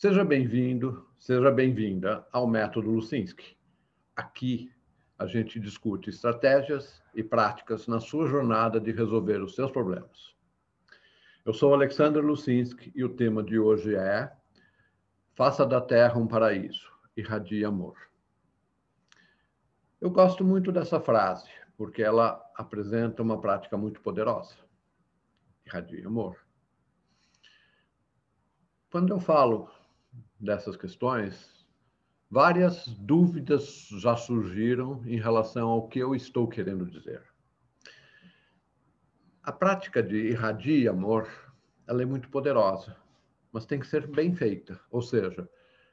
Seja bem-vindo, seja bem-vinda ao Método Lucinski. Aqui a gente discute estratégias e práticas na sua jornada de resolver os seus problemas. Eu sou Alexander Lucinski e o tema de hoje é Faça da Terra um paraíso, irradie amor. Eu gosto muito dessa frase, porque ela apresenta uma prática muito poderosa. Irradie amor. Quando eu falo dessas questões, várias dúvidas já surgiram em relação ao que eu estou querendo dizer. A prática de irradie amor, ela é muito poderosa, mas tem que ser bem feita. Ou seja,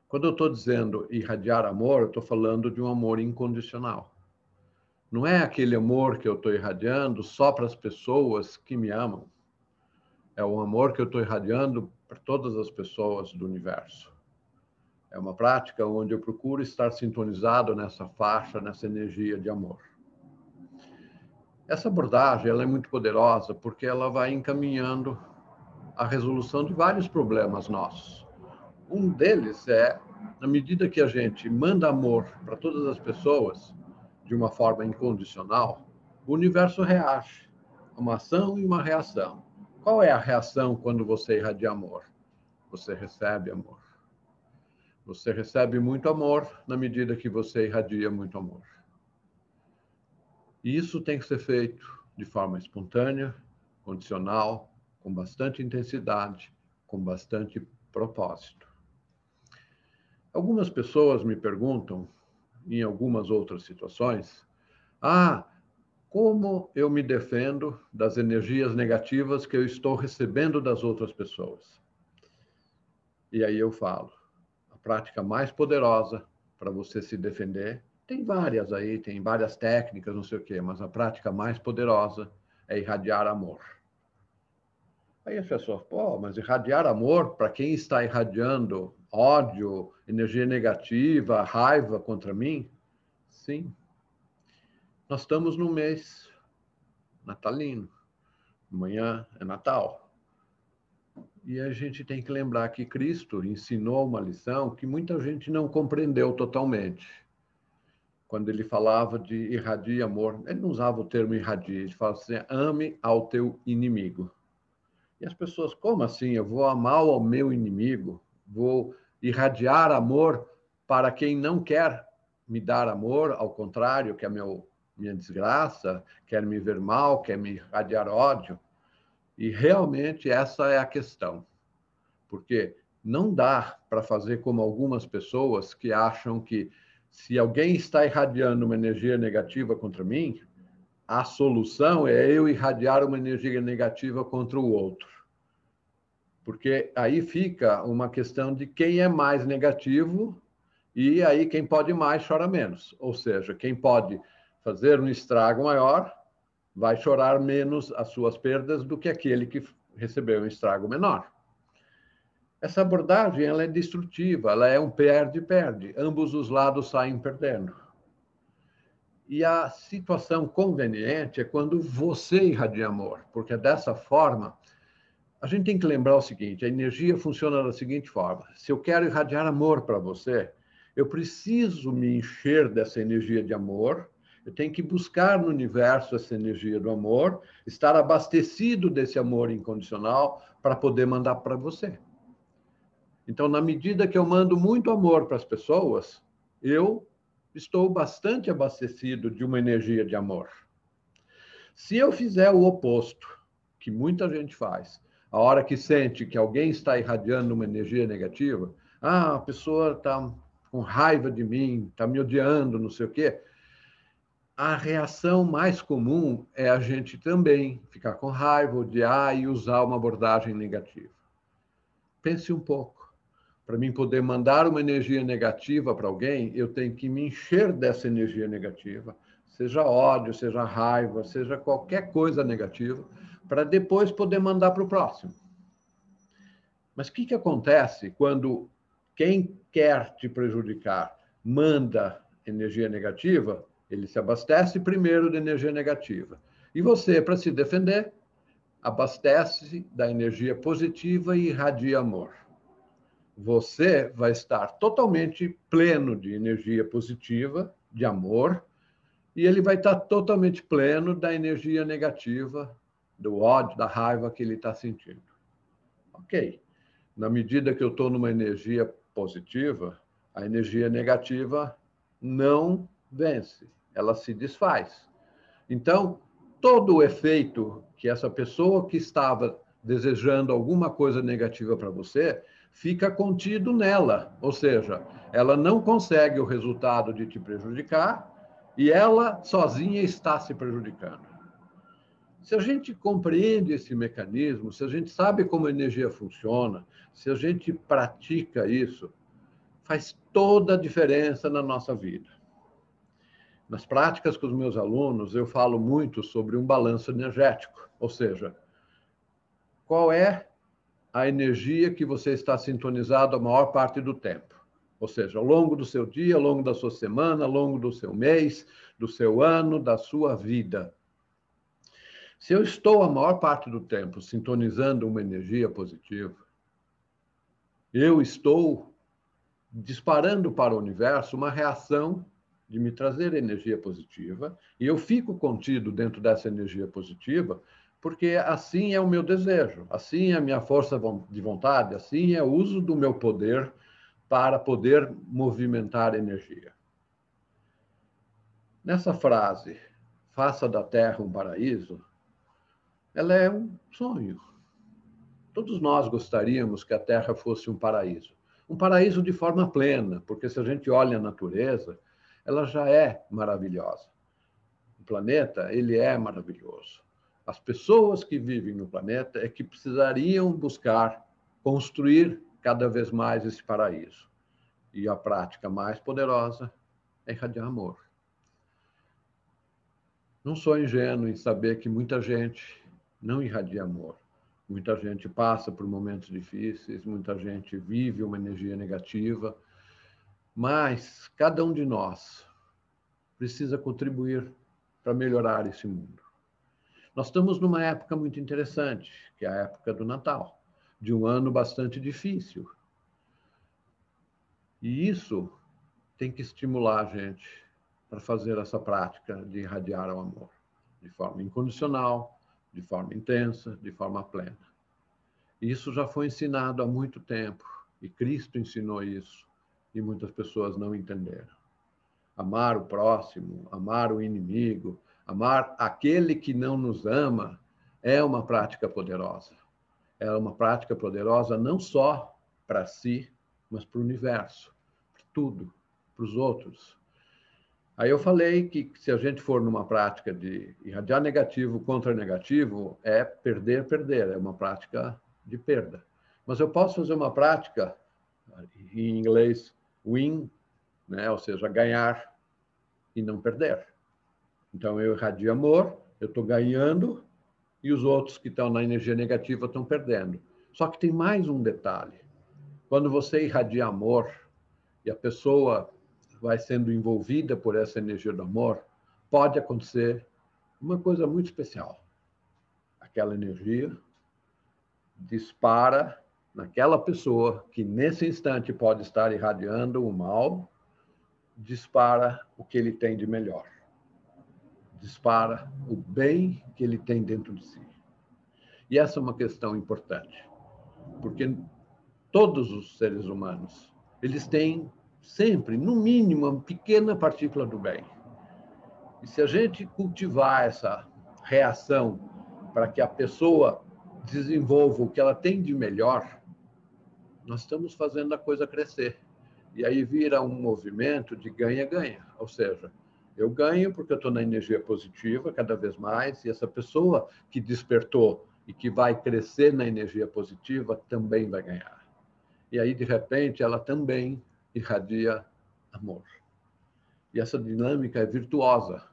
quando eu estou dizendo irradiar amor, eu estou falando de um amor incondicional. Não é aquele amor que eu estou irradiando só para as pessoas que me amam. É o amor que eu estou irradiando para todas as pessoas do universo. É uma prática onde eu procuro estar sintonizado nessa faixa, nessa energia de amor. Essa abordagem ela é muito poderosa porque ela vai encaminhando a resolução de vários problemas nossos. Um deles é, na medida que a gente manda amor para todas as pessoas de uma forma incondicional, o universo reage. Uma ação e uma reação. Qual é a reação quando você irradia amor? Você recebe amor. Você recebe muito amor na medida que você irradia muito amor. E isso tem que ser feito de forma espontânea, condicional, com bastante intensidade, com bastante propósito. Algumas pessoas me perguntam, em algumas outras situações, ah, como eu me defendo das energias negativas que eu estou recebendo das outras pessoas? E aí eu falo, a prática mais poderosa para você se defender, tem várias aí, tem várias técnicas, não sei o quê, mas a prática mais poderosa é irradiar amor. Aí as pessoas, pô, mas irradiar amor para quem está irradiando ódio, energia negativa, raiva contra mim? Sim. Nós estamos no mês natalino. Amanhã é Natal. E a gente tem que lembrar que Cristo ensinou uma lição que muita gente não compreendeu totalmente. Quando ele falava de irradia amor, ele não usava o termo irradia, ele falava assim: ame ao teu inimigo. E as pessoas, como assim? Eu vou amar ao meu inimigo? Vou irradiar amor para quem não quer me dar amor, ao contrário, quer meu, minha desgraça, quer me ver mal, quer me irradiar ódio? E realmente essa é a questão. Porque não dá para fazer como algumas pessoas que acham que se alguém está irradiando uma energia negativa contra mim, a solução é eu irradiar uma energia negativa contra o outro. Porque aí fica uma questão de quem é mais negativo e aí quem pode mais chora menos. Ou seja, quem pode fazer um estrago maior vai chorar menos as suas perdas do que aquele que recebeu um estrago menor. Essa abordagem ela é destrutiva, ela é um perde-perde. Ambos os lados saem perdendo. E a situação conveniente é quando você irradia amor, porque dessa forma a gente tem que lembrar o seguinte: a energia funciona da seguinte forma. Se eu quero irradiar amor para você, eu preciso me encher dessa energia de amor eu tenho que buscar no universo essa energia do amor, estar abastecido desse amor incondicional para poder mandar para você. Então, na medida que eu mando muito amor para as pessoas, eu estou bastante abastecido de uma energia de amor. Se eu fizer o oposto, que muita gente faz, a hora que sente que alguém está irradiando uma energia negativa, ah, a pessoa está com raiva de mim, está me odiando, não sei o quê a reação mais comum é a gente também ficar com raiva, odiar e usar uma abordagem negativa. Pense um pouco. Para mim poder mandar uma energia negativa para alguém, eu tenho que me encher dessa energia negativa, seja ódio, seja raiva, seja qualquer coisa negativa, para depois poder mandar para o próximo. Mas o que, que acontece quando quem quer te prejudicar manda energia negativa? Ele se abastece primeiro de energia negativa. E você, para se defender, abastece da energia positiva e irradia amor. você vai estar totalmente pleno de energia positiva, de amor, e ele vai estar totalmente pleno da energia negativa, do ódio, da raiva que ele está sentindo. Ok. Na medida que eu estou numa energia positiva, a energia negativa não vence, ela se desfaz. Então, todo o efeito que essa pessoa que estava desejando alguma coisa negativa para você fica contido nela, ou seja, ela não consegue o resultado de te prejudicar e ela sozinha está se prejudicando. Se a gente compreende esse mecanismo, se a gente sabe como a energia funciona, se a gente pratica isso, faz toda a diferença na nossa vida. Nas práticas com os meus alunos, eu falo muito sobre um balanço energético, ou seja, qual é a energia que você está sintonizado a maior parte do tempo. Ou seja, ao longo do seu dia, ao longo da sua semana, ao longo do seu mês, do seu ano, da sua vida. Se eu estou a maior parte do tempo sintonizando uma energia positiva, eu estou disparando para o universo uma reação de me trazer energia positiva, e eu fico contido dentro dessa energia positiva, porque assim é o meu desejo, assim é a minha força de vontade, assim é o uso do meu poder para poder movimentar energia. Nessa frase, faça da Terra um paraíso, ela é um sonho. Todos nós gostaríamos que a Terra fosse um paraíso. Um paraíso de forma plena, porque se a gente olha a natureza, ela já é maravilhosa. O planeta, ele é maravilhoso. As pessoas que vivem no planeta é que precisariam buscar construir cada vez mais esse paraíso. E a prática mais poderosa é irradiar amor. Não sou ingênuo em saber que muita gente não irradia amor. Muita gente passa por momentos difíceis, muita gente vive uma energia negativa, mas cada um de nós precisa contribuir para melhorar esse mundo. Nós estamos numa época muito interessante, que é a época do Natal, de um ano bastante difícil. E isso tem que estimular a gente para fazer essa prática de irradiar o amor, de forma incondicional, de forma intensa, de forma plena. Isso já foi ensinado há muito tempo, e Cristo ensinou isso, e muitas pessoas não entenderam. Amar o próximo, amar o inimigo, amar aquele que não nos ama, é uma prática poderosa. É uma prática poderosa não só para si, mas para o universo, para tudo, para os outros. Aí eu falei que se a gente for numa prática de irradiar negativo contra negativo, é perder, perder, é uma prática de perda. Mas eu posso fazer uma prática, em inglês, win, né? ou seja, ganhar e não perder. Então eu irradio amor, eu estou ganhando e os outros que estão na energia negativa estão perdendo. Só que tem mais um detalhe. Quando você irradia amor e a pessoa vai sendo envolvida por essa energia do amor, pode acontecer uma coisa muito especial. Aquela energia dispara naquela pessoa que nesse instante pode estar irradiando o mal, dispara o que ele tem de melhor. Dispara o bem que ele tem dentro de si. E essa é uma questão importante, porque todos os seres humanos, eles têm sempre, no mínimo, uma pequena partícula do bem. E se a gente cultivar essa reação para que a pessoa desenvolva o que ela tem de melhor, nós estamos fazendo a coisa crescer. E aí vira um movimento de ganha-ganha. Ou seja, eu ganho porque eu estou na energia positiva cada vez mais, e essa pessoa que despertou e que vai crescer na energia positiva também vai ganhar. E aí, de repente, ela também irradia amor. E essa dinâmica é virtuosa,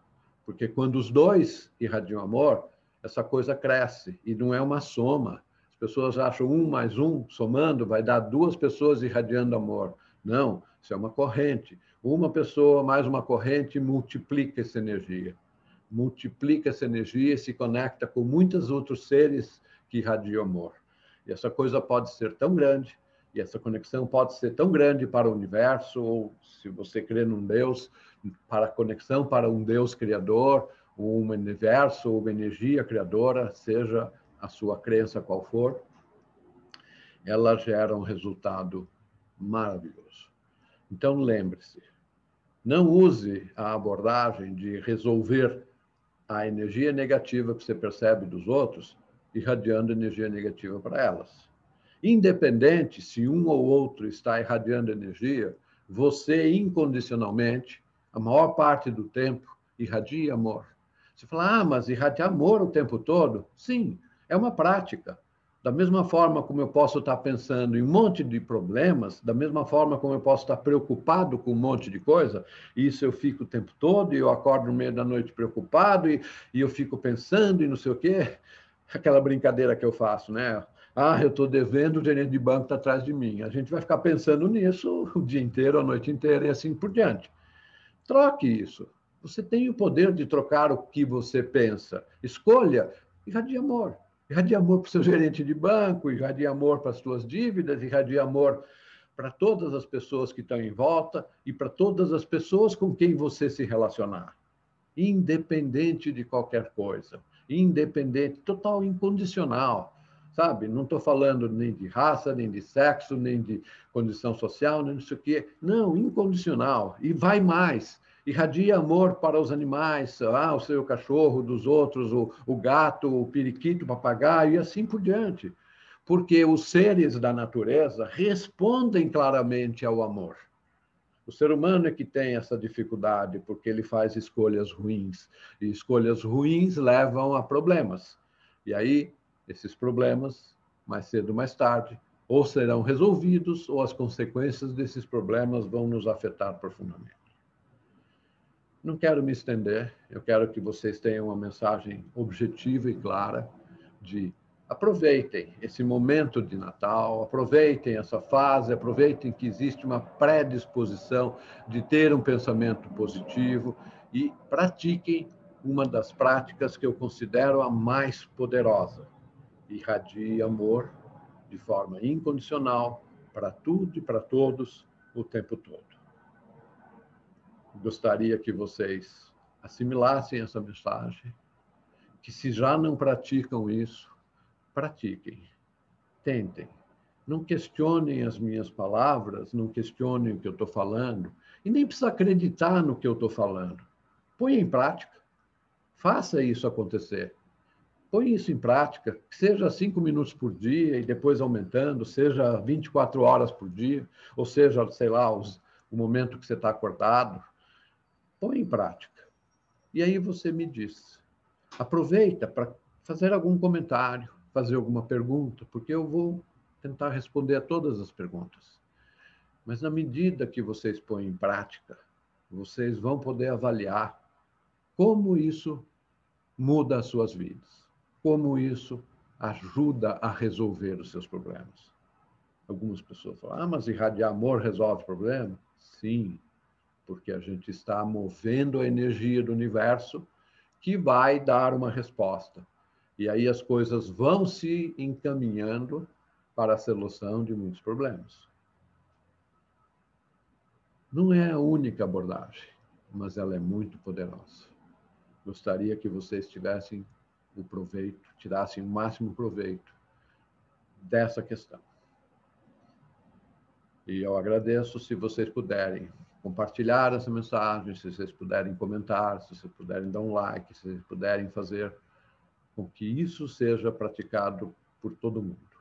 porque quando os dois irradiam amor, essa coisa cresce e não é uma soma. As pessoas acham um mais um, somando, vai dar duas pessoas irradiando amor. Não, isso é uma corrente. Uma pessoa mais uma corrente multiplica essa energia. Multiplica essa energia e se conecta com muitos outros seres que irradiam amor. E essa coisa pode ser tão grande E essa conexão pode ser tão grande para o universo, ou se você crê num Deus, para a conexão para um Deus criador, um universo, uma energia criadora, seja a sua crença qual for, ela gera um resultado maravilhoso. Então, lembre-se, não use a abordagem de resolver a energia negativa que você percebe dos outros, irradiando energia negativa para elas. Independente se um ou outro está irradiando energia, você incondicionalmente, a maior parte do tempo, irradia amor. Você fala, ah, mas irradiar amor o tempo todo? Sim, é uma prática. Da mesma forma como eu posso estar pensando em um monte de problemas, da mesma forma como eu posso estar preocupado com um monte de coisa, e isso eu fico o tempo todo, e eu acordo no meio da noite preocupado, e, e eu fico pensando e não sei o quê, aquela brincadeira que eu faço, né? Ah, eu estou devendo, o gerente de banco está atrás de mim. A gente vai ficar pensando nisso o dia inteiro, a noite inteira e assim por diante. Troque isso. Você tem o poder de trocar o que você pensa. Escolha, irradie amor. Irradie amor para o seu gerente de banco, irradie amor para as suas dívidas, irradie amor para todas as pessoas que estão em volta e para todas as pessoas com quem você se relacionar. Independente de qualquer coisa. Independente, total, incondicional sabe? Não estou falando nem de raça, nem de sexo, nem de condição social, nem disso que. Não, incondicional. E vai mais. Irradia amor para os animais, ah, o seu cachorro, dos outros, o, o gato, o periquito, o papagaio, e assim por diante. Porque os seres da natureza respondem claramente ao amor. O ser humano é que tem essa dificuldade, porque ele faz escolhas ruins. E escolhas ruins levam a problemas. E aí esses problemas, mais cedo ou mais tarde, ou serão resolvidos, ou as consequências desses problemas vão nos afetar profundamente. Não quero me estender, eu quero que vocês tenham uma mensagem objetiva e clara de aproveitem esse momento de Natal, aproveitem essa fase, aproveitem que existe uma predisposição de ter um pensamento positivo e pratiquem uma das práticas que eu considero a mais poderosa, irradie amor de forma incondicional para tudo e para todos o tempo todo. Gostaria que vocês assimilassem essa mensagem, que se já não praticam isso, pratiquem, tentem. Não questionem as minhas palavras, não questionem o que eu estou falando, e nem precisa acreditar no que eu estou falando. Põe em prática, faça isso acontecer põe isso em prática, seja cinco minutos por dia e depois aumentando, seja 24 horas por dia, ou seja, sei lá, os, o momento que você está acordado. Põe em prática. E aí você me diz. Aproveita para fazer algum comentário, fazer alguma pergunta, porque eu vou tentar responder a todas as perguntas. Mas na medida que vocês põem em prática, vocês vão poder avaliar como isso muda as suas vidas como isso ajuda a resolver os seus problemas. Algumas pessoas falam, ah, mas irradiar amor resolve o problema? Sim, porque a gente está movendo a energia do universo que vai dar uma resposta. E aí as coisas vão se encaminhando para a solução de muitos problemas. Não é a única abordagem, mas ela é muito poderosa. Gostaria que vocês tivessem o proveito, tirassem o máximo proveito dessa questão. E eu agradeço se vocês puderem compartilhar essa mensagem, se vocês puderem comentar, se vocês puderem dar um like, se vocês puderem fazer com que isso seja praticado por todo mundo.